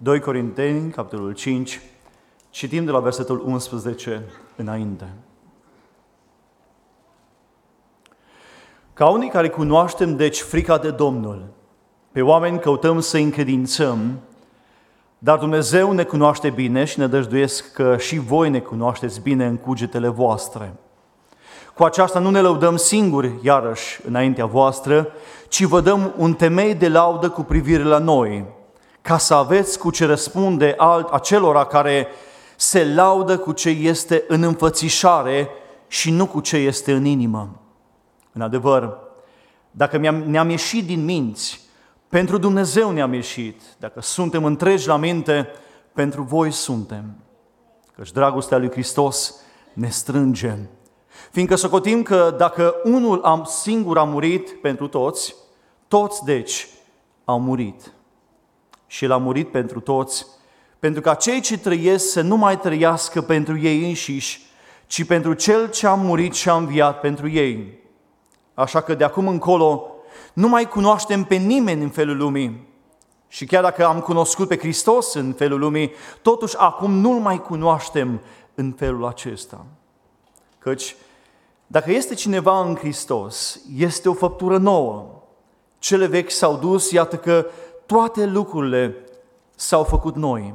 2 Corinteni, capitolul 5, citim de la versetul 11 înainte. Ca unii care cunoaștem, deci, frica de Domnul, pe oameni căutăm să încredințăm, dar Dumnezeu ne cunoaște bine și ne dăjduiesc că și voi ne cunoașteți bine în cugetele voastre. Cu aceasta nu ne lăudăm singuri, iarăși, înaintea voastră, ci vă dăm un temei de laudă cu privire la noi, ca să aveți cu ce răspunde alt, acelora care se laudă cu ce este în înfățișare și nu cu ce este în inimă. În adevăr, dacă ne-am ieșit din minți, pentru Dumnezeu ne-am ieșit. Dacă suntem întregi la minte, pentru voi suntem. Căci dragostea lui Hristos ne strânge. Fiindcă socotim că dacă unul am singur a murit pentru toți, toți deci au murit. Și el a murit pentru toți, pentru ca cei ce trăiesc să nu mai trăiască pentru ei înșiși, ci pentru cel ce a murit și a înviat pentru ei. Așa că de acum încolo nu mai cunoaștem pe nimeni în felul lumii. Și chiar dacă am cunoscut pe Hristos în felul lumii, totuși acum nu-L mai cunoaștem în felul acesta. Căci dacă este cineva în Hristos, este o făptură nouă. Cele vechi s-au dus, iată că toate lucrurile s-au făcut noi.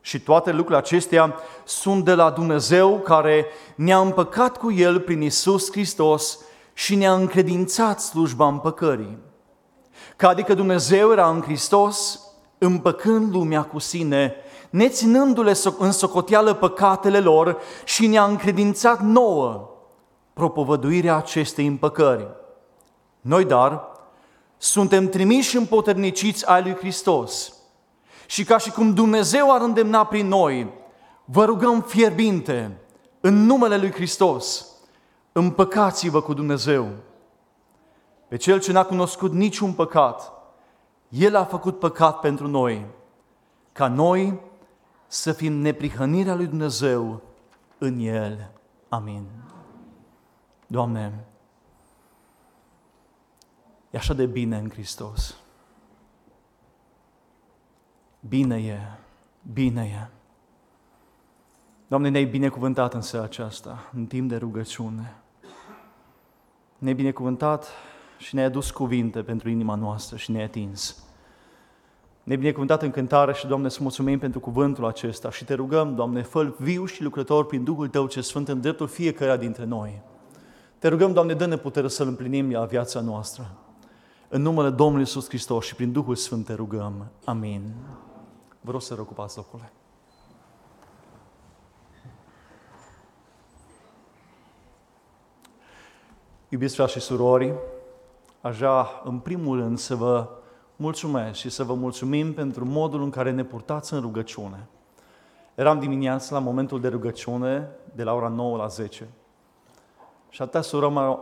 Și toate lucrurile acestea sunt de la Dumnezeu care ne-a împăcat cu El prin Isus Hristos și ne-a încredințat slujba împăcării. Că adică Dumnezeu era în Hristos, împăcând lumea cu sine, neținându-le în socoteală păcatele lor și ne-a încredințat nouă propovăduirea acestei împăcări. Noi, dar, suntem trimiși împoterniciți ai lui Hristos. Și ca și cum Dumnezeu ar îndemna prin noi, vă rugăm fierbinte, în numele lui Hristos, împăcați-vă cu Dumnezeu. Pe cel ce n-a cunoscut niciun păcat, El a făcut păcat pentru noi, ca noi să fim neprihănirea lui Dumnezeu în El. Amin. Doamne, e așa de bine în Hristos. Bine e, bine e. Doamne, ne-ai binecuvântat în seara aceasta, în timp de rugăciune. Ne-ai binecuvântat și ne-ai adus cuvinte pentru inima noastră și ne-ai atins. Ne-ai binecuvântat în cântare și, Doamne, să mulțumim pentru cuvântul acesta și te rugăm, Doamne, fă viu și lucrător prin Duhul Tău ce Sfânt în dreptul fiecare dintre noi. Te rugăm, Doamne, dă-ne putere să-L împlinim la viața noastră. În numele Domnului Iisus Hristos și prin Duhul Sfânt te rugăm. Amin. Vă rog să răcupați locurile. Iubiți frați și surori, aș vrea în primul rând să vă mulțumesc și să vă mulțumim pentru modul în care ne purtați în rugăciune. Eram dimineața la momentul de rugăciune de la ora 9 la 10 și atâtea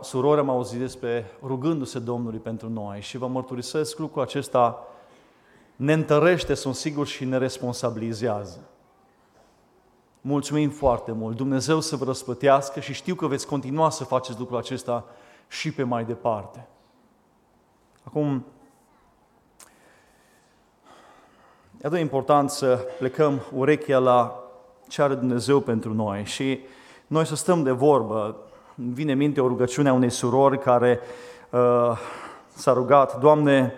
surori am auzit despre rugându-se Domnului pentru noi și vă mărturisesc lucrul acesta ne întărește, sunt sigur, și ne responsabilizează. Mulțumim foarte mult. Dumnezeu să vă răspătească și știu că veți continua să faceți lucrul acesta și pe mai departe. Acum, e de important să plecăm urechea la ce are Dumnezeu pentru noi și noi să stăm de vorbă. Îmi vine în minte o rugăciune a unei surori care uh, s-a rugat, Doamne,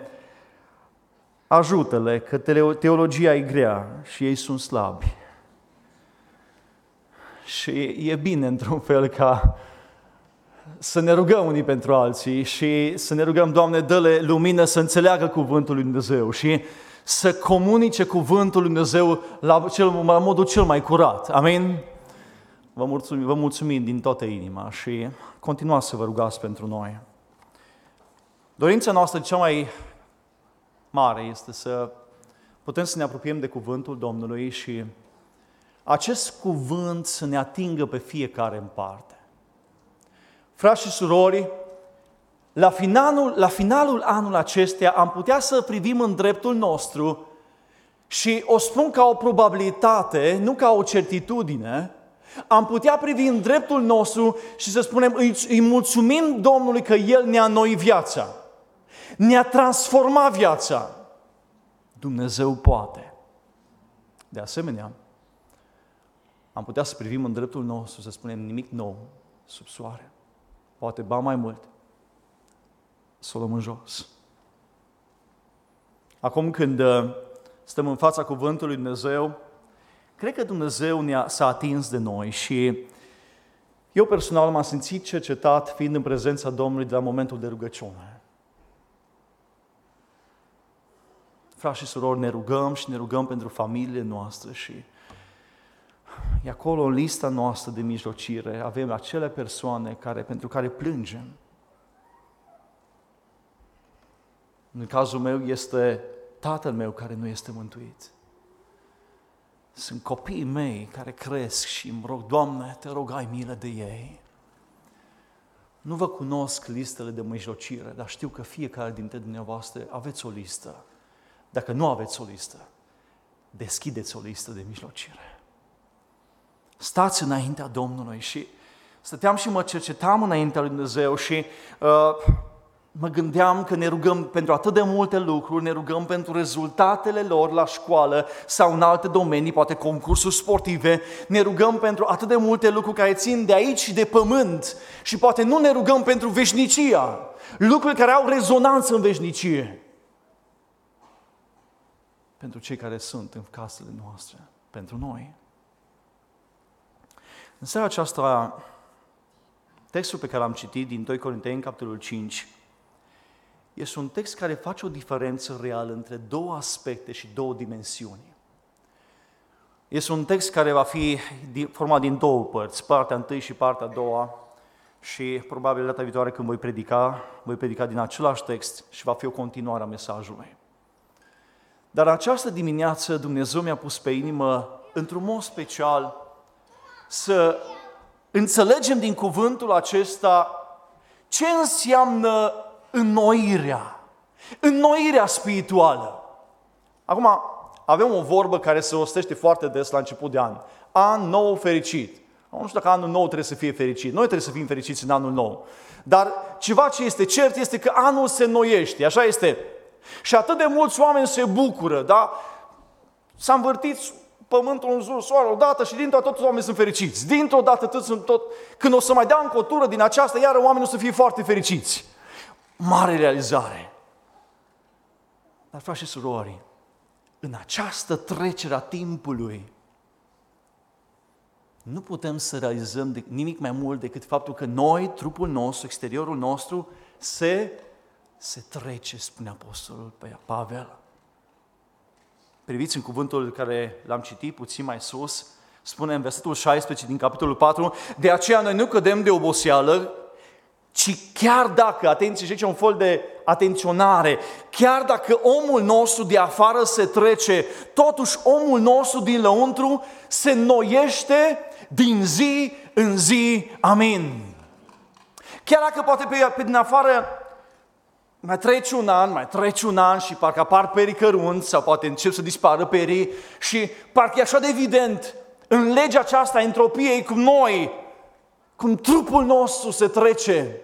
ajută-le că teologia e grea și ei sunt slabi. Și e bine, într-un fel, ca să ne rugăm unii pentru alții și să ne rugăm, Doamne, dă-le lumină să înțeleagă cuvântul lui Dumnezeu și să comunice cuvântul lui Dumnezeu la, cel, la modul cel mai curat. Amin? Vă mulțumim, vă mulțumim din toată inima și continuați să vă rugați pentru noi. Dorința noastră cea mai mare este să putem să ne apropiem de cuvântul Domnului și acest cuvânt să ne atingă pe fiecare în parte. Frați și surori, la finalul, la finalul anul acestea am putea să privim în dreptul nostru și o spun ca o probabilitate, nu ca o certitudine, am putea privi în dreptul nostru și să spunem, îi, îi mulțumim Domnului că El ne-a noi viața, ne-a transformat viața. Dumnezeu poate. De asemenea, am putea să privim în dreptul nostru, să spunem nimic nou sub soare. Poate ba mai mult, să o luăm în jos. Acum când uh, stăm în fața cuvântului Dumnezeu, cred că Dumnezeu ne-a, s-a atins de noi și eu personal m-am simțit cercetat fiind în prezența Domnului de la momentul de rugăciune. Frați și surori, ne rugăm și ne rugăm pentru familiile noastre și e acolo în lista noastră de mijlocire avem acele persoane care, pentru care plângem. În cazul meu este tatăl meu care nu este mântuit. Sunt copiii mei care cresc și îmi rog, Doamne, te rog, ai milă de ei. Nu vă cunosc listele de mijlocire, dar știu că fiecare dintre dumneavoastră aveți o listă. Dacă nu aveți o listă, deschideți o listă de mijlocire. Stați înaintea Domnului și stăteam și mă cercetam înaintea lui Dumnezeu și uh, mă gândeam că ne rugăm pentru atât de multe lucruri, ne rugăm pentru rezultatele lor la școală sau în alte domenii, poate concursuri sportive, ne rugăm pentru atât de multe lucruri care țin de aici și de pământ și poate nu ne rugăm pentru veșnicia, lucruri care au rezonanță în veșnicie. Pentru cei care sunt în casele noastre, pentru noi. În seara aceasta, textul pe care l-am citit din 2 Corinteni, capitolul 5, este un text care face o diferență reală între două aspecte și două dimensiuni. Este un text care va fi format din două părți, partea întâi și partea a doua, și probabil data viitoare când voi predica, voi predica din același text și va fi o continuare a mesajului. Dar în această dimineață Dumnezeu mi-a pus pe inimă, într-un mod special, să înțelegem din cuvântul acesta ce înseamnă înnoirea. Înnoirea spirituală. Acum, avem o vorbă care se ostește foarte des la început de an. An nou fericit. Nu știu dacă anul nou trebuie să fie fericit. Noi trebuie să fim fericiți în anul nou. Dar ceva ce este cert este că anul se înnoiește. Așa este. Și atât de mulți oameni se bucură, da? S-a învârtit pământul în jur, soarele odată și dintr-o dată toți oamenii sunt fericiți. Dintr-o dată toți sunt tot... Când o să mai dea încă o tură din aceasta, iar oamenii o să fie foarte fericiți mare realizare. Dar, frați și surori, în această trecere a timpului, nu putem să realizăm nimic mai mult decât faptul că noi, trupul nostru, exteriorul nostru, se, se trece, spune Apostolul Pavel. Priviți în cuvântul care l-am citit puțin mai sus, spune în versetul 16 din capitolul 4, de aceea noi nu cădem de oboseală, ci chiar dacă, atenție, și aici un fel de atenționare, chiar dacă omul nostru de afară se trece, totuși omul nostru din lăuntru se noiește din zi în zi. Amin. Chiar dacă poate pe, pe din afară mai trece un an, mai trece un an și parcă apar perii cărunți sau poate încep să dispară perii și parcă e așa de evident în legea aceasta entropiei cum noi, cum trupul nostru se trece,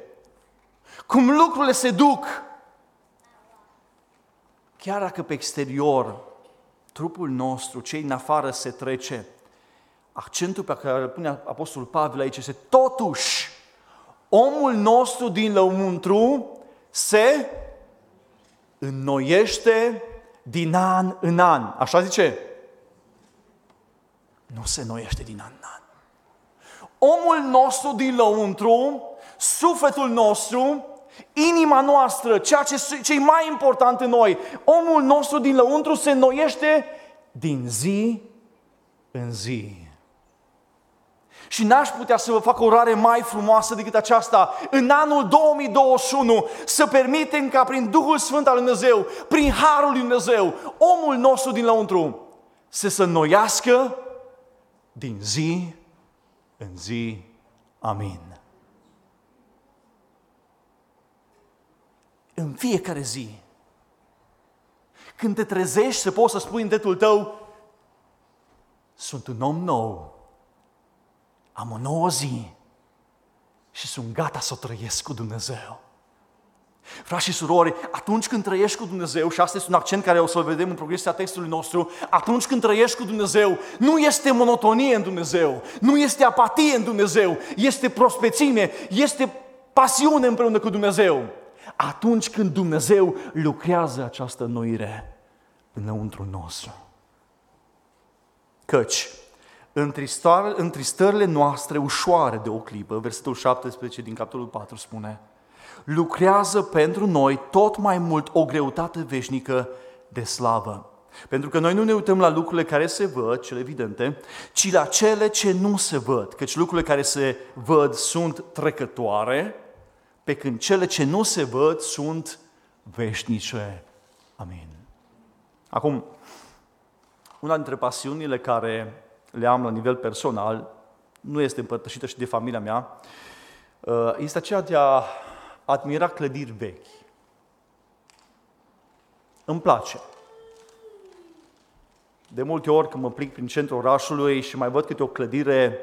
cum lucrurile se duc. Chiar dacă pe exterior trupul nostru, cei în afară se trece, accentul pe care îl pune Apostolul Pavel aici este totuși omul nostru din lăuntru se înnoiește din an în an. Așa zice? Nu se înnoiește din an în an. Omul nostru din lăuntru, sufletul nostru, Inima noastră, ceea ce, ce e mai important în noi, omul nostru din lăuntru se înnoiește din zi în zi. Și n-aș putea să vă fac o rare mai frumoasă decât aceasta. În anul 2021 să permitem ca prin Duhul Sfânt al Lui Dumnezeu, prin Harul Lui Dumnezeu, omul nostru din lăuntru să se înnoiască din zi în zi. Amin. În fiecare zi. Când te trezești să poți să spui în tetul tău, sunt un om nou, am o nouă zi și sunt gata să o trăiesc cu Dumnezeu. Frați și surori, atunci când trăiești cu Dumnezeu, și asta este un accent care o să-l vedem în progresia textului nostru, atunci când trăiești cu Dumnezeu, nu este monotonie în Dumnezeu, nu este apatie în Dumnezeu, este prospețime, este pasiune împreună cu Dumnezeu. Atunci când Dumnezeu lucrează această noire înăuntru nostru. Căci, în tristările noastre ușoare de o clipă, versetul 17 din capitolul 4 spune, lucrează pentru noi tot mai mult o greutate veșnică de slavă. Pentru că noi nu ne uităm la lucrurile care se văd, cele evidente, ci la cele ce nu se văd. Căci lucrurile care se văd sunt trecătoare, pe când cele ce nu se văd sunt veșnice. Amin. Acum, una dintre pasiunile care le am la nivel personal, nu este împărtășită și de familia mea, uh, este aceea de a admira clădiri vechi. Îmi place. De multe ori când mă plic prin centrul orașului și mai văd câte o clădire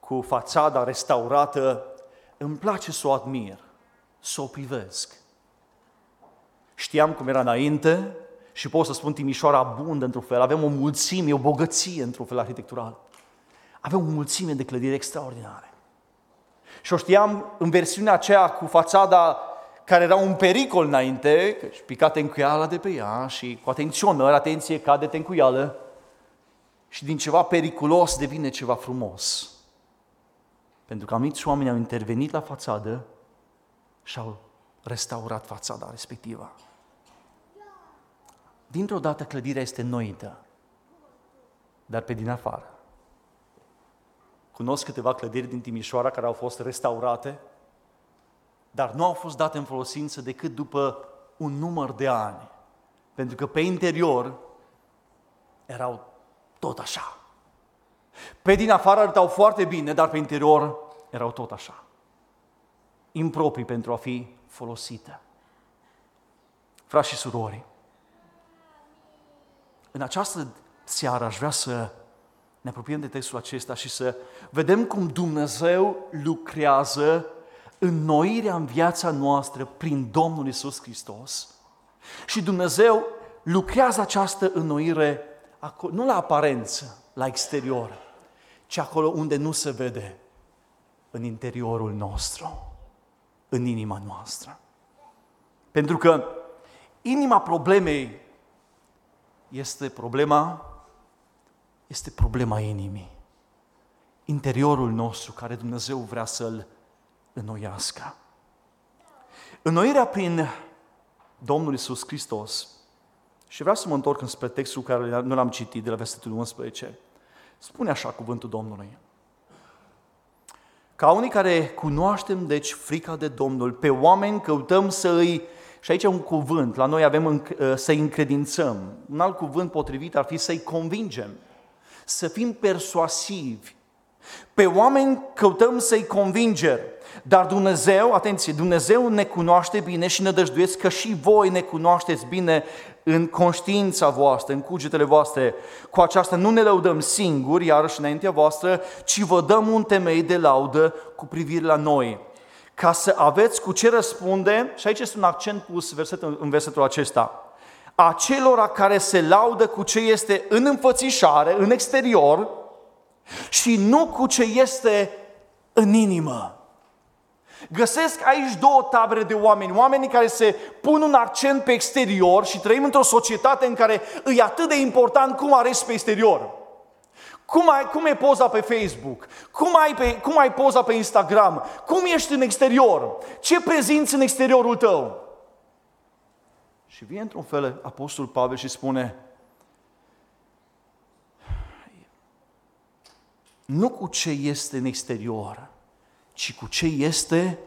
cu fațada restaurată, îmi place să o admir, să o privesc. Știam cum era înainte și pot să spun Timișoara abundă într-un fel, avem o mulțime, o bogăție într-un fel arhitectural. Avem o mulțime de clădiri extraordinare. Și o știam în versiunea aceea cu fațada care era un pericol înainte, căci pica tencuiala de pe ea și cu atenționări, atenție, cade tencuială și din ceva periculos devine ceva frumos. Pentru că anumiți oameni au intervenit la fațadă și au restaurat fațada respectivă. Dintr-o dată clădirea este noită, dar pe din afară. Cunosc câteva clădiri din Timișoara care au fost restaurate, dar nu au fost date în folosință decât după un număr de ani. Pentru că pe interior erau tot așa. Pe din afară arătau foarte bine, dar pe interior erau tot așa. Improprii pentru a fi folosite. Frați și surori, în această seară aș vrea să ne apropiem de textul acesta și să vedem cum Dumnezeu lucrează înnoirea în viața noastră prin Domnul Isus Hristos. Și Dumnezeu lucrează această înnoire nu la aparență, la exterior, ci acolo unde nu se vede, în interiorul nostru, în inima noastră. Pentru că inima problemei este problema este problema inimii. Interiorul nostru care Dumnezeu vrea să-l înnoiască. Înnoirea prin Domnul Isus Hristos. Și vreau să mă întorc spre textul care nu l-am citit de la versetul 11. Spune așa cuvântul Domnului. Ca unii care cunoaștem, deci, frica de Domnul, pe oameni căutăm să îi și aici un cuvânt, la noi avem să-i încredințăm. Un alt cuvânt potrivit ar fi să-i convingem să fim persuasivi. Pe oameni căutăm să-i convingem, dar Dumnezeu, atenție, Dumnezeu ne cunoaște bine și ne dăjduiesc că și voi ne cunoașteți bine în conștiința voastră, în cugetele voastre. Cu aceasta nu ne lăudăm singuri, iarăși înaintea voastră, ci vă dăm un temei de laudă cu privire la noi. Ca să aveți cu ce răspunde, și aici este un accent pus versetul, în versetul acesta, acelora care se laudă cu ce este în înfățișare, în exterior, și nu cu ce este în inimă. Găsesc aici două tabere de oameni, oamenii care se pun un accent pe exterior și trăim într-o societate în care e atât de important cum arăți pe exterior. Cum, ai, cum e poza pe Facebook? Cum ai, pe, cum ai poza pe Instagram? Cum ești în exterior? Ce prezinți în exteriorul tău? Și vine într-un fel Apostol Pavel și spune, nu cu ce este în exterior, ci cu ce este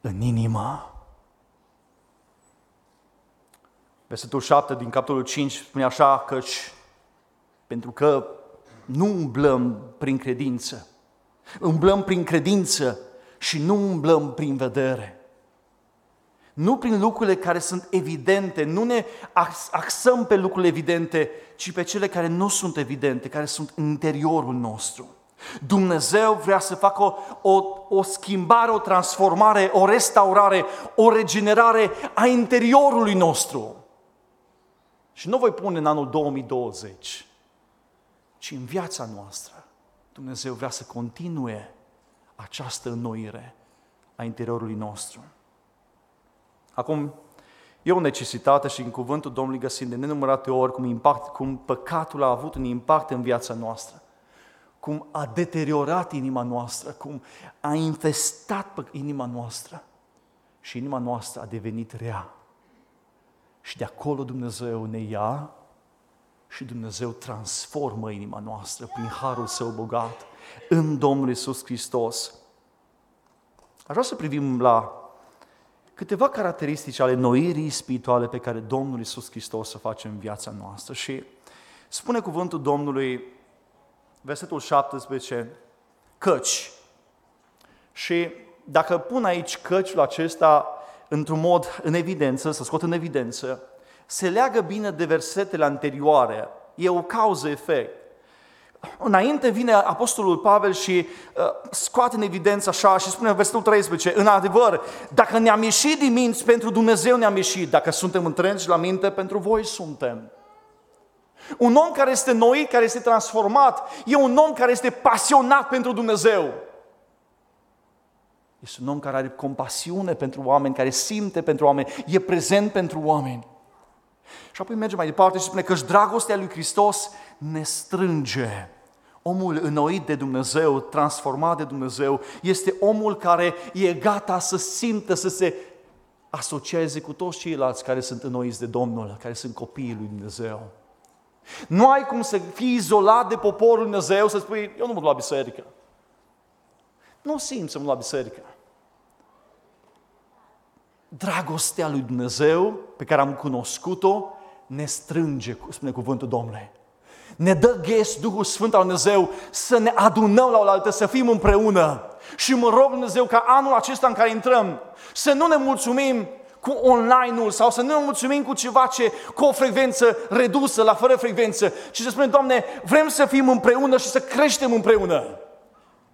în inima. Versetul 7 din capitolul 5 spune așa, căci pentru că nu umblăm prin credință, umblăm prin credință și nu umblăm prin vedere. Nu prin lucrurile care sunt evidente, nu ne axăm pe lucrurile evidente, ci pe cele care nu sunt evidente, care sunt în interiorul nostru. Dumnezeu vrea să facă o, o, o schimbare, o transformare, o restaurare, o regenerare a interiorului nostru. Și nu voi pune în anul 2020, ci în viața noastră. Dumnezeu vrea să continue această înnoire a interiorului nostru. Acum, e o necesitate și în cuvântul Domnului găsim de nenumărate ori cum, impact, cum păcatul a avut un impact în viața noastră, cum a deteriorat inima noastră, cum a infestat inima noastră și inima noastră a devenit rea. Și de acolo Dumnezeu ne ia și Dumnezeu transformă inima noastră prin harul său bogat în Domnul Isus Hristos. Aș vrea să privim la câteva caracteristici ale noirii spirituale pe care Domnul Isus Hristos o face în viața noastră. Și spune cuvântul Domnului, versetul 17, căci. Și dacă pun aici căciul acesta într-un mod în evidență, să scot în evidență, se leagă bine de versetele anterioare. E o cauză-efect. Înainte vine Apostolul Pavel și uh, scoate în evidență așa și spune în versetul 13, în adevăr, dacă ne-am ieșit din minți, pentru Dumnezeu ne-am ieșit, dacă suntem întreți la minte, pentru voi suntem. Un om care este noi, care este transformat, e un om care este pasionat pentru Dumnezeu. Este un om care are compasiune pentru oameni, care simte pentru oameni, e prezent pentru oameni. Și apoi merge mai departe și spune că dragostea lui Hristos ne strânge. Omul înnoit de Dumnezeu, transformat de Dumnezeu, este omul care e gata să simtă, să se asocieze cu toți ceilalți care sunt înnoiți de Domnul, care sunt copiii lui Dumnezeu. Nu ai cum să fii izolat de poporul lui Dumnezeu, să spui, eu nu mă duc la biserică. Nu simt să mă la biserică. Dragostea lui Dumnezeu, pe care am cunoscut-o, ne strânge, spune cuvântul Domnului ne dă ghes Duhul Sfânt al Dumnezeu să ne adunăm la oaltă, să fim împreună. Și mă rog Dumnezeu ca anul acesta în care intrăm să nu ne mulțumim cu online-ul sau să nu ne mulțumim cu ceva ce cu o frecvență redusă, la fără frecvență, ci să spunem, Doamne, vrem să fim împreună și să creștem împreună.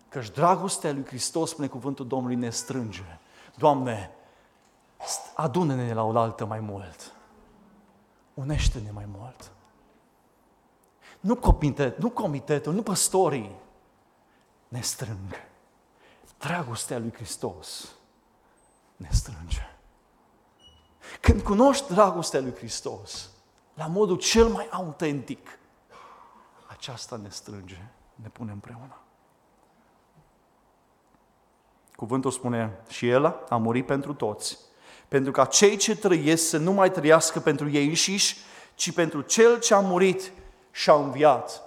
Căci dragostea lui Hristos, spune cuvântul Domnului, ne strânge. Doamne, adună-ne la oaltă mai mult. Unește-ne mai mult. Nu, comitet, nu comitetul, nu păstorii ne strâng. Dragostea lui Hristos ne strânge. Când cunoști dragostea lui Hristos, la modul cel mai autentic, aceasta ne strânge, ne pune împreună. Cuvântul spune, și El a murit pentru toți, pentru ca cei ce trăiesc să nu mai trăiască pentru ei înșiși, ci pentru Cel ce a murit și-a înviat.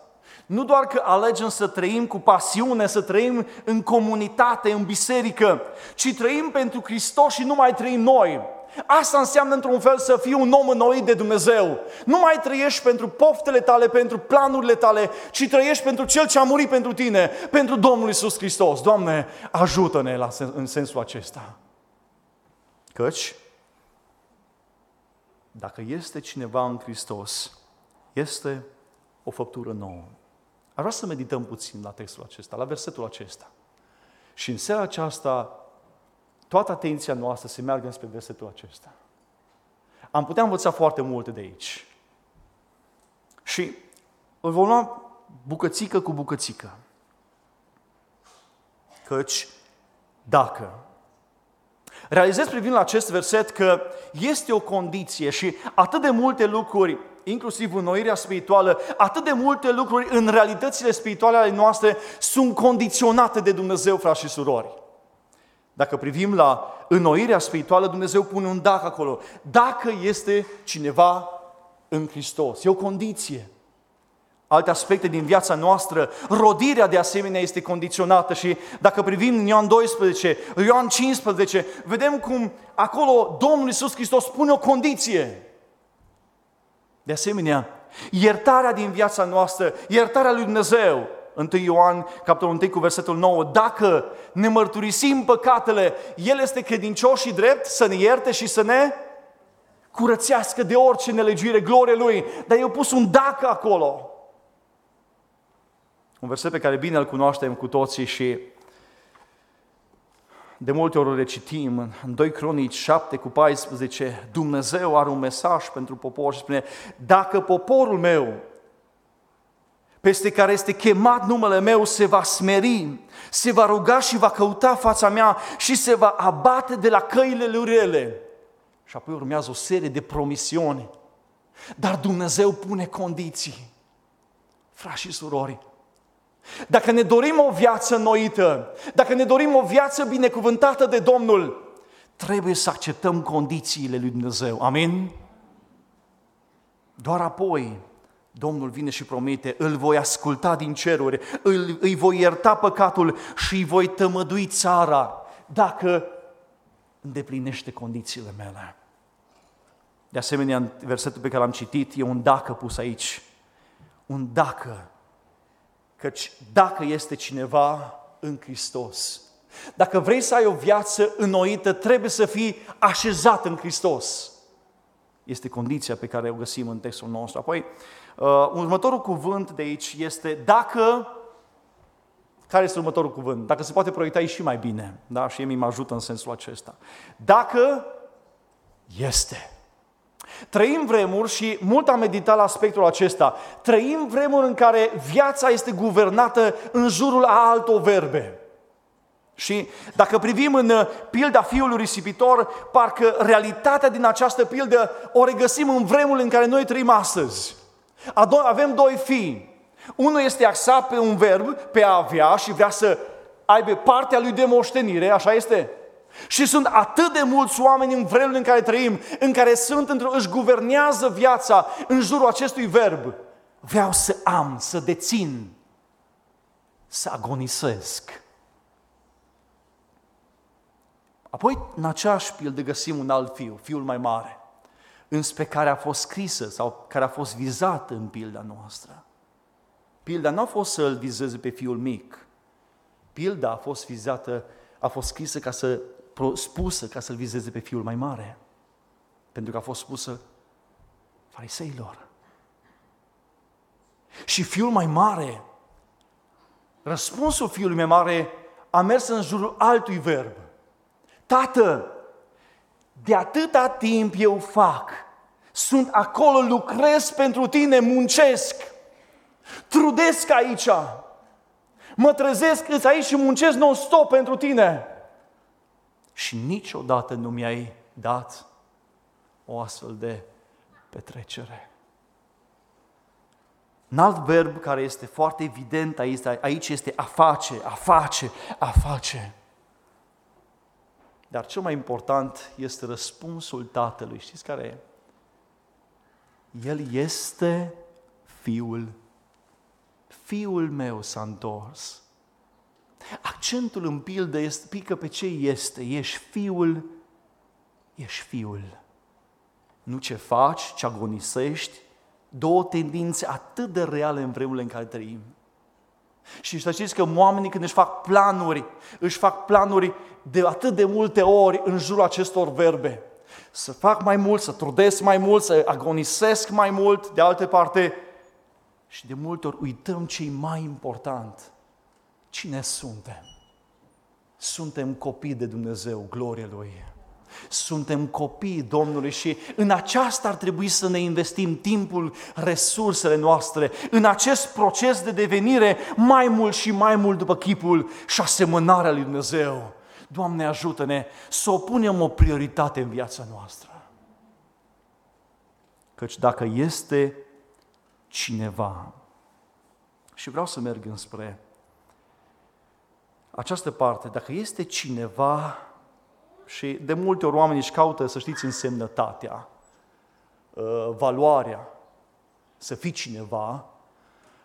Nu doar că alegem să trăim cu pasiune, să trăim în comunitate, în biserică, ci trăim pentru Hristos și nu mai trăim noi. Asta înseamnă într-un fel să fii un om înnoit de Dumnezeu. Nu mai trăiești pentru poftele tale, pentru planurile tale, ci trăiești pentru Cel ce a murit pentru tine, pentru Domnul Isus Hristos. Doamne, ajută-ne la, în sensul acesta. Căci, dacă este cineva în Hristos, este o făptură nouă. Aș vrea să medităm puțin la textul acesta, la versetul acesta. Și în seara aceasta, toată atenția noastră se meargă spre versetul acesta. Am putea învăța foarte multe de aici. Și îl vom lua bucățică cu bucățică. Căci dacă realizez privind la acest verset că este o condiție și atât de multe lucruri inclusiv înnoirea spirituală, atât de multe lucruri în realitățile spirituale ale noastre sunt condiționate de Dumnezeu, frați și surori. Dacă privim la înnoirea spirituală, Dumnezeu pune un dacă acolo. Dacă este cineva în Hristos. E o condiție. Alte aspecte din viața noastră, rodirea de asemenea este condiționată și dacă privim în Ioan 12, Ioan 15, vedem cum acolo Domnul Iisus Hristos pune o condiție. De asemenea, iertarea din viața noastră, iertarea lui Dumnezeu, 1 Ioan, capitolul 1 cu versetul 9, dacă ne mărturisim păcatele, El este credincios și drept să ne ierte și să ne curățească de orice nelegiuire, glorie Lui. Dar eu pus un dacă acolo. Un verset pe care bine îl cunoaștem cu toții și de multe ori le citim în 2 Cronici 7 cu 14, Dumnezeu are un mesaj pentru popor și spune, dacă poporul meu, peste care este chemat numele meu, se va smeri, se va ruga și va căuta fața mea și se va abate de la căile lui rele. Și apoi urmează o serie de promisiuni. Dar Dumnezeu pune condiții. Frați și surori, dacă ne dorim o viață noită, dacă ne dorim o viață binecuvântată de Domnul, trebuie să acceptăm condițiile lui Dumnezeu. Amin? Doar apoi Domnul vine și promite, îl voi asculta din ceruri, îl, îi voi ierta păcatul și îi voi tămădui țara dacă îndeplinește condițiile mele. De asemenea, versetul pe care l-am citit e un dacă pus aici. Un dacă Căci dacă este cineva în Hristos, dacă vrei să ai o viață înnoită, trebuie să fii așezat în Hristos. Este condiția pe care o găsim în textul nostru. Apoi, uh, următorul cuvânt de aici este dacă care este următorul cuvânt? Dacă se poate proiecta și mai bine, da? Și mi mă ajută în sensul acesta. Dacă este. Trăim vremuri și mult am meditat la aspectul acesta. Trăim vremuri în care viața este guvernată în jurul a altor verbe. Și dacă privim în uh, pilda fiului risipitor, parcă realitatea din această pildă o regăsim în vremul în care noi trăim astăzi. Avem doi fii. Unul este axat pe un verb, pe a avea și vrea să aibă partea lui de moștenire, așa este? Și sunt atât de mulți oameni în vremul în care trăim, în care sunt într își guvernează viața în jurul acestui verb. Vreau să am, să dețin, să agonisesc. Apoi, în aceeași pildă, găsim un alt fiu, fiul mai mare, înspre care a fost scrisă sau care a fost vizat în pilda noastră. Pilda nu a fost să-l vizeze pe fiul mic. Pilda a fost vizată, a fost scrisă ca să spusă ca să-l vizeze pe fiul mai mare. Pentru că a fost spusă fariseilor. Și fiul mai mare, răspunsul fiului mai mare a mers în jurul altui verb. Tată, de atâta timp eu fac, sunt acolo, lucrez pentru tine, muncesc, trudesc aici, mă trezesc, îți aici și muncesc non-stop pentru tine și niciodată nu mi-ai dat o astfel de petrecere. Un alt verb care este foarte evident aici este a face, a face, a face. Dar cel mai important este răspunsul tatălui. Știți care e? El este fiul. Fiul meu s-a întors. Accentul în pildă este, pică pe ce este. Ești fiul, ești fiul. Nu ce faci, ce agonisești, două tendințe atât de reale în vremurile în care trăim. Și știți că oamenii când își fac planuri, își fac planuri de atât de multe ori în jurul acestor verbe. Să fac mai mult, să trudesc mai mult, să agonisesc mai mult, de alte parte. Și de multe ori uităm ce e mai important. Cine suntem? Suntem copii de Dumnezeu, glorie Lui. Suntem copii Domnului și în aceasta ar trebui să ne investim timpul, resursele noastre, în acest proces de devenire mai mult și mai mult după chipul și asemănarea lui Dumnezeu. Doamne, ajută-ne să o punem o prioritate în viața noastră. Căci dacă este cineva, și vreau să merg înspre această parte, dacă este cineva și de multe ori oamenii își caută, să știți, însemnătatea, uh, valoarea, să fii cineva,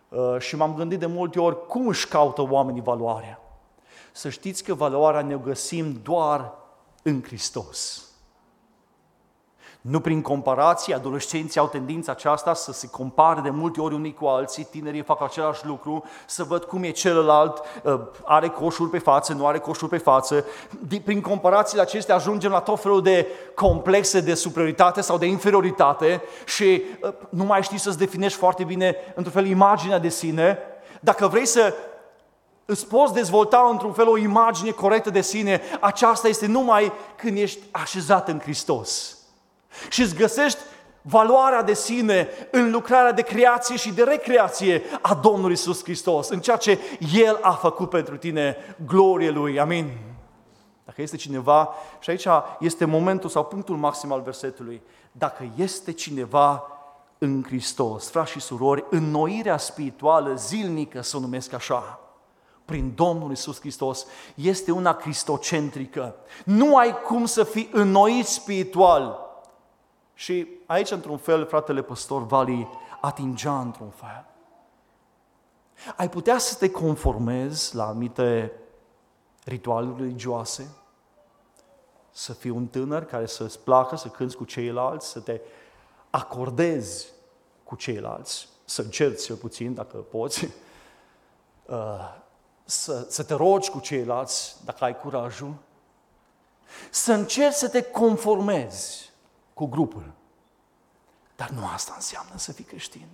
uh, și m-am gândit de multe ori cum își caută oamenii valoarea. Să știți că valoarea ne găsim doar în Hristos. Nu prin comparație, adolescenții au tendința aceasta să se compare de multe ori unii cu alții, tinerii fac același lucru, să văd cum e celălalt, uh, are coșul pe față, nu are coșul pe față. Prin comparațiile acestea ajungem la tot felul de complexe de superioritate sau de inferioritate și uh, nu mai știi să-ți definești foarte bine, într-un fel, imaginea de sine, Dacă vrei să îți poți dezvolta într-un fel o imagine corectă de sine, aceasta este numai când ești așezat în Hristos. Și îți găsești valoarea de sine în lucrarea de creație și de recreație a Domnului Isus Hristos, în ceea ce El a făcut pentru tine, glorie Lui, amin. Dacă este cineva, și aici este momentul sau punctul maxim al versetului, dacă este cineva în Hristos, frați și surori, înnoirea spirituală zilnică, să o numesc așa, prin Domnul Isus Hristos, este una cristocentrică. Nu ai cum să fii înnoit spiritual. Și aici, într-un fel, fratele păstor Vali atingea într-un fel. Ai putea să te conformezi la anumite ritualuri religioase, să fii un tânăr care să-ți placă să cânți cu ceilalți, să te acordezi cu ceilalți, să încerci cel puțin, dacă poți, uh, să, să te rogi cu ceilalți, dacă ai curajul, să încerci să te conformezi cu grupul. Dar nu asta înseamnă să fii creștin.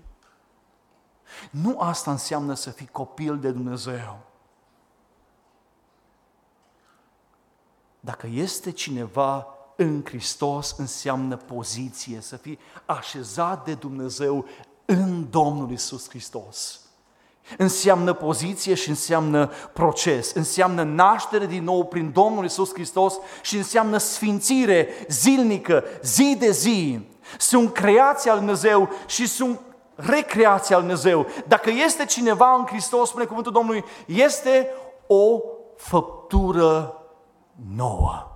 Nu asta înseamnă să fii copil de Dumnezeu. Dacă este cineva în Hristos, înseamnă poziție, să fii așezat de Dumnezeu în Domnul Isus Hristos. Înseamnă poziție și înseamnă proces, înseamnă naștere din nou prin Domnul Isus Hristos și înseamnă sfințire zilnică, zi de zi. Sunt creația al Dumnezeu și sunt recreația al Dumnezeu. Dacă este cineva în Hristos, spune cuvântul Domnului, este o făptură nouă.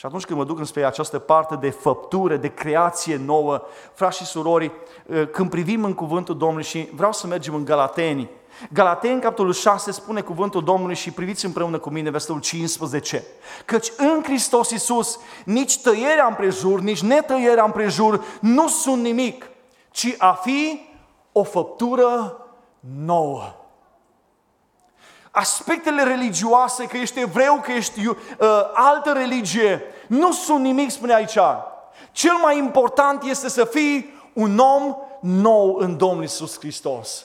Și atunci când mă duc înspre această parte de făptură, de creație nouă, frați și surori, ă, când privim în cuvântul Domnului și vreau să mergem în Galateni, Galateni, capitolul 6, spune cuvântul Domnului și priviți împreună cu mine versetul 15. Căci în Hristos Iisus nici tăierea împrejur, nici netăierea împrejur nu sunt nimic, ci a fi o făptură nouă aspectele religioase, că ești evreu, că ești uh, altă religie, nu sunt nimic, spune aici. Cel mai important este să fii un om nou în Domnul Isus Hristos.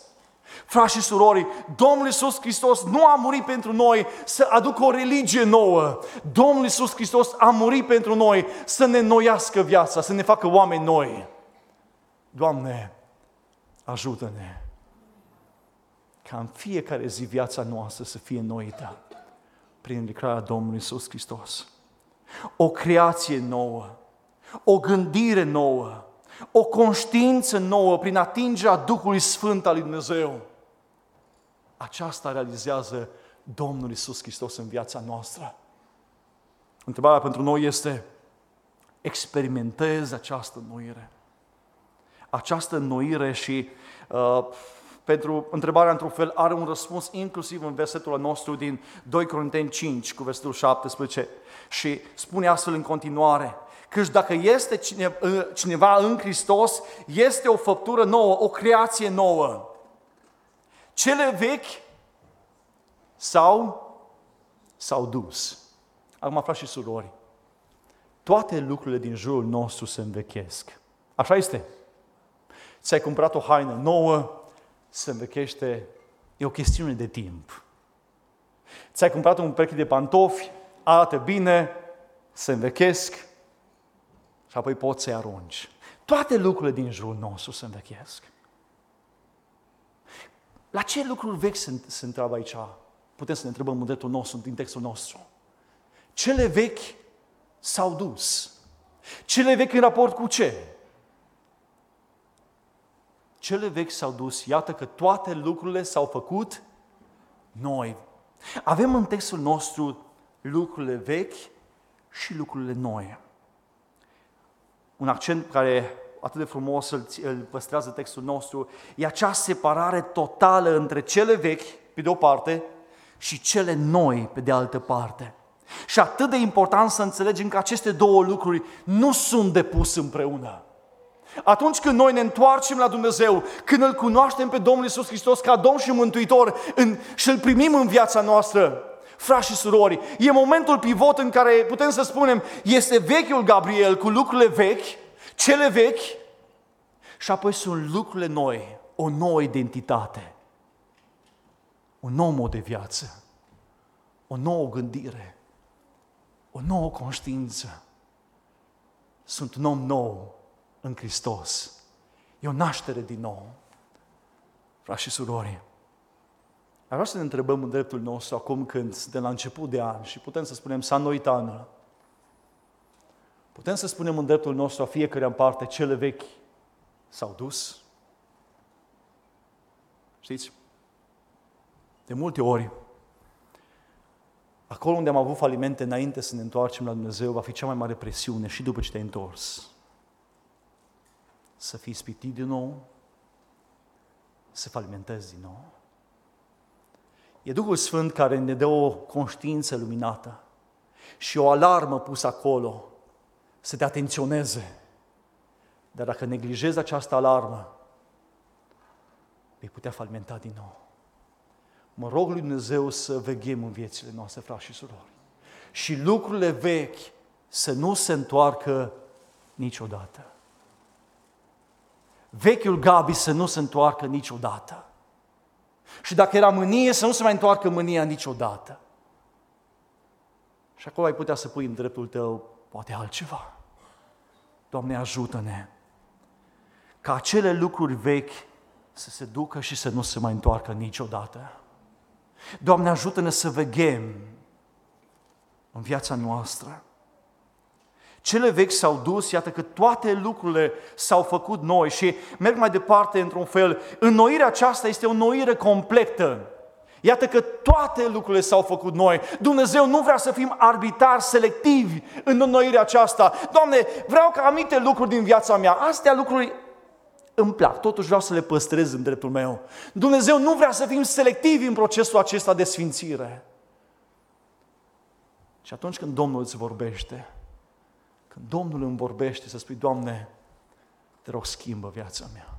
Frați și surori, Domnul Isus Hristos nu a murit pentru noi să aducă o religie nouă. Domnul Isus Hristos a murit pentru noi să ne noiască viața, să ne facă oameni noi. Doamne, ajută-ne! Ca în fiecare zi viața noastră să fie înnoită prin lucrarea Domnului Isus Hristos. O creație nouă, o gândire nouă, o conștiință nouă prin atingerea Duhului Sfânt al lui Dumnezeu. Aceasta realizează Domnul Isus Hristos în viața noastră. Întrebarea pentru noi este, experimentezi această înnoire. Această înnoire și uh, pentru întrebarea într-un fel are un răspuns inclusiv în versetul nostru din 2 Corinteni 5 cu versetul 17 și spune astfel în continuare Căci dacă este ă, cineva în Hristos, este o făptură nouă, o creație nouă. Cele vechi s-au, s-au dus. Acum, frați și surori, toate lucrurile din jurul nostru se învechesc. Așa este. Ți-ai cumpărat o haină nouă, se învechește, e o chestiune de timp. Ți-ai cumpărat un pereche de pantofi, arată bine, se învechesc și apoi poți să-i arunci. Toate lucrurile din jurul nostru se învechesc. La ce lucruri vechi se, se întreabă aici? Putem să ne întrebăm în dreptul nostru, din textul nostru. Cele vechi s-au dus. Cele vechi în raport cu ce? Cele vechi s-au dus, iată că toate lucrurile s-au făcut noi. Avem în textul nostru lucrurile vechi și lucrurile noi. Un accent care atât de frumos îl, îl păstrează textul nostru, e acea separare totală între cele vechi, pe de o parte, și cele noi, pe de altă parte. Și atât de important să înțelegem că aceste două lucruri nu sunt depus împreună. Atunci când noi ne întoarcem la Dumnezeu, când îl cunoaștem pe Domnul Isus Hristos ca Domn și Mântuitor în, și îl primim în viața noastră, frați și surori, e momentul pivot în care putem să spunem, este vechiul Gabriel cu lucrurile vechi, cele vechi, și apoi sunt lucrurile noi, o nouă identitate. un nou mod de viață, o nouă gândire, o nouă conștiință. Sunt un om nou în Hristos. E o naștere din nou. Frați și surori, ar vrea să ne întrebăm în dreptul nostru acum când de la început de an și putem să spunem s-a înnoit anul. Putem să spunem în dreptul nostru a fiecare în parte cele vechi s-au dus. Știți? De multe ori, acolo unde am avut falimente înainte să ne întoarcem la Dumnezeu, va fi cea mai mare presiune și după ce te-ai întors. Să fii spitit din nou, să falimentezi din nou. E Duhul Sfânt care ne dă o conștiință luminată și o alarmă pusă acolo să te atenționeze. Dar dacă neglijezi această alarmă, vei putea falimenta din nou. Mă rog lui Dumnezeu să veghem în viețile noastre, frați și surori. Și lucrurile vechi să nu se întoarcă niciodată. Vechiul Gabi să nu se întoarcă niciodată. Și dacă era mânie, să nu se mai întoarcă mânia niciodată. Și acolo ai putea să pui în dreptul tău poate altceva. Doamne, ajută-ne ca acele lucruri vechi să se ducă și să nu se mai întoarcă niciodată. Doamne, ajută-ne să veghem în viața noastră. Cele vechi s-au dus, iată că toate lucrurile s-au făcut noi și merg mai departe într-un fel. Înnoirea aceasta este o înnoire completă. Iată că toate lucrurile s-au făcut noi. Dumnezeu nu vrea să fim arbitari selectivi în înnoirea aceasta. Doamne, vreau ca anumite lucruri din viața mea, astea lucruri îmi plac, totuși vreau să le păstrez în dreptul meu. Dumnezeu nu vrea să fim selectivi în procesul acesta de sfințire. Și atunci când Domnul îți vorbește, când Domnul îmi vorbește, să spui, Doamne, te rog, schimbă viața mea.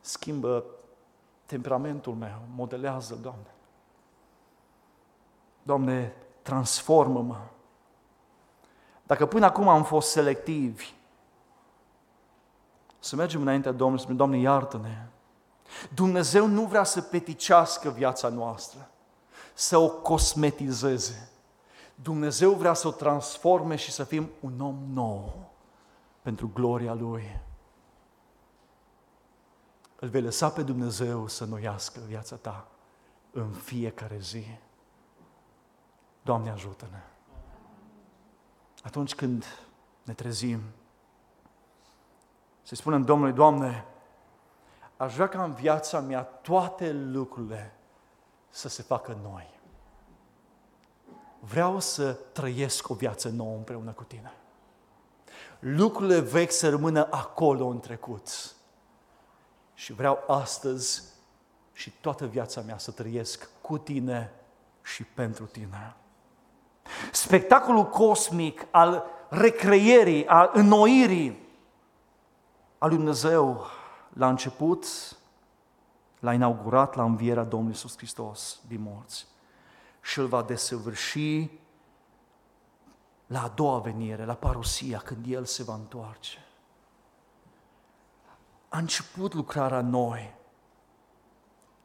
Schimbă temperamentul meu, modelează, Doamne. Doamne, transformă-mă. Dacă până acum am fost selectivi, să mergem înaintea Domnului, să spunem, Doamne, iartă-ne. Dumnezeu nu vrea să peticească viața noastră, să o cosmetizeze. Dumnezeu vrea să o transforme și să fim un om nou pentru gloria Lui. Îl vei lăsa pe Dumnezeu să noiască viața ta în fiecare zi. Doamne ajută-ne! Atunci când ne trezim, să spunem Domnului, Doamne, aș vrea ca în viața mea toate lucrurile să se facă noi. Vreau să trăiesc o viață nouă împreună cu Tine. Lucrurile vechi să rămână acolo în trecut. Și vreau astăzi și toată viața mea să trăiesc cu Tine și pentru Tine. Spectacolul cosmic al recreierii, al înnoirii al lui Dumnezeu la început, l-a inaugurat la învierea Domnului Iisus Hristos din morți și îl va desăvârși la a doua venire, la parusia, când El se va întoarce. A început lucrarea noi.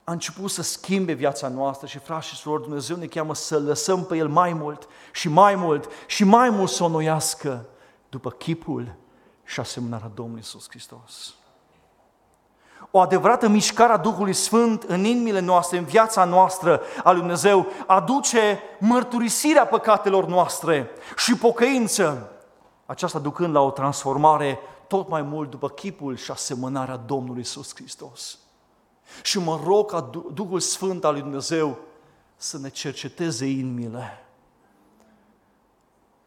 A început să schimbe viața noastră și frați și surori, Dumnezeu ne cheamă să lăsăm pe El mai mult și mai mult și mai mult să o noiască după chipul și asemănarea Domnului Iisus Hristos. O adevărată mișcare a Duhului Sfânt în inimile noastre, în viața noastră a lui Dumnezeu, aduce mărturisirea păcatelor noastre și pocăință, aceasta ducând la o transformare tot mai mult după chipul și asemănarea Domnului Iisus Hristos. Și mă rog ca Duhul Sfânt al lui Dumnezeu să ne cerceteze inimile,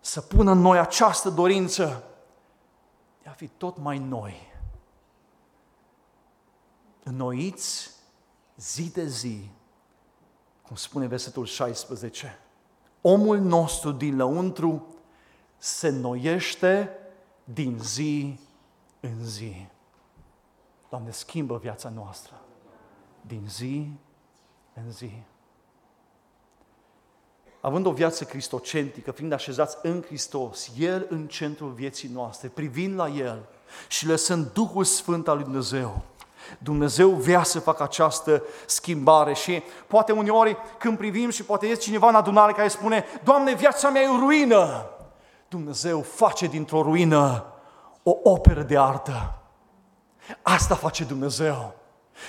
să pună în noi această dorință de a fi tot mai noi. Înnoiți zi de zi, cum spune versetul 16, omul nostru din lăuntru se înnoiește din zi în zi. Doamne, schimbă viața noastră din zi în zi având o viață cristocentică, fiind așezați în Hristos, El în centrul vieții noastre, privind la El și lăsând Duhul Sfânt al lui Dumnezeu Dumnezeu vrea să facă această schimbare și poate uneori când privim și poate este cineva în adunare care spune Doamne, viața mea e o ruină. Dumnezeu face dintr-o ruină o operă de artă. Asta face Dumnezeu.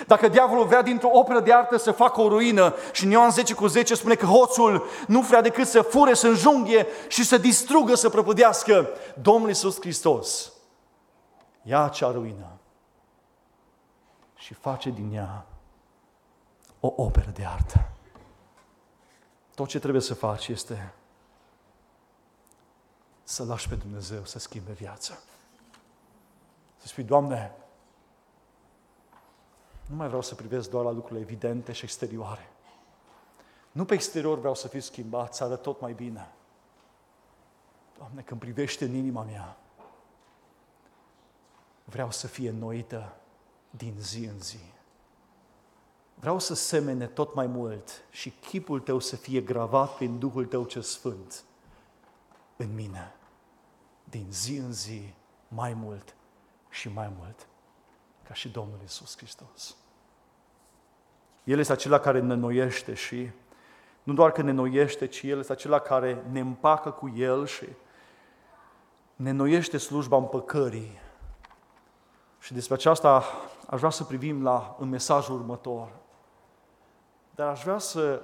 Dacă diavolul vrea dintr-o operă de artă să facă o ruină și în Ioan 10 cu 10 spune că hoțul nu vrea decât să fure, să înjunghe și să distrugă, să prăpădească, Domnul Iisus Hristos ia acea ruină și face din ea o operă de artă. Tot ce trebuie să faci este să lași pe Dumnezeu să schimbe viața. Să spui, Doamne, nu mai vreau să privesc doar la lucrurile evidente și exterioare. Nu pe exterior vreau să fiu schimbat, să arăt tot mai bine. Doamne, când privește în inima mea, vreau să fie înnoită din zi în zi. Vreau să semene tot mai mult și chipul tău să fie gravat prin Duhul tău ce sfânt în mine. Din zi în zi, mai mult și mai mult, ca și Domnul Isus Hristos. El este acela care ne noiește și nu doar că ne noiește, ci El este acela care ne împacă cu El și ne noiește slujba împăcării. Și despre aceasta aș vrea să privim la, în mesajul următor. Dar aș vrea să,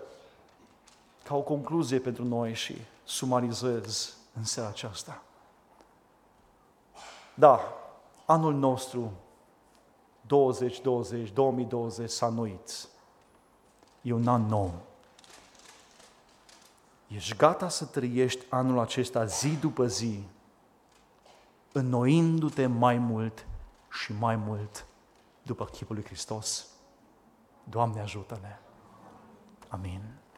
ca o concluzie pentru noi și sumarizez în seara aceasta. Da, anul nostru 2020, 2020 s-a nuit. E un an nou. Ești gata să trăiești anul acesta zi după zi, înnoindu-te mai mult și mai mult după chipul lui Hristos. Doamne ajută-ne! Amin.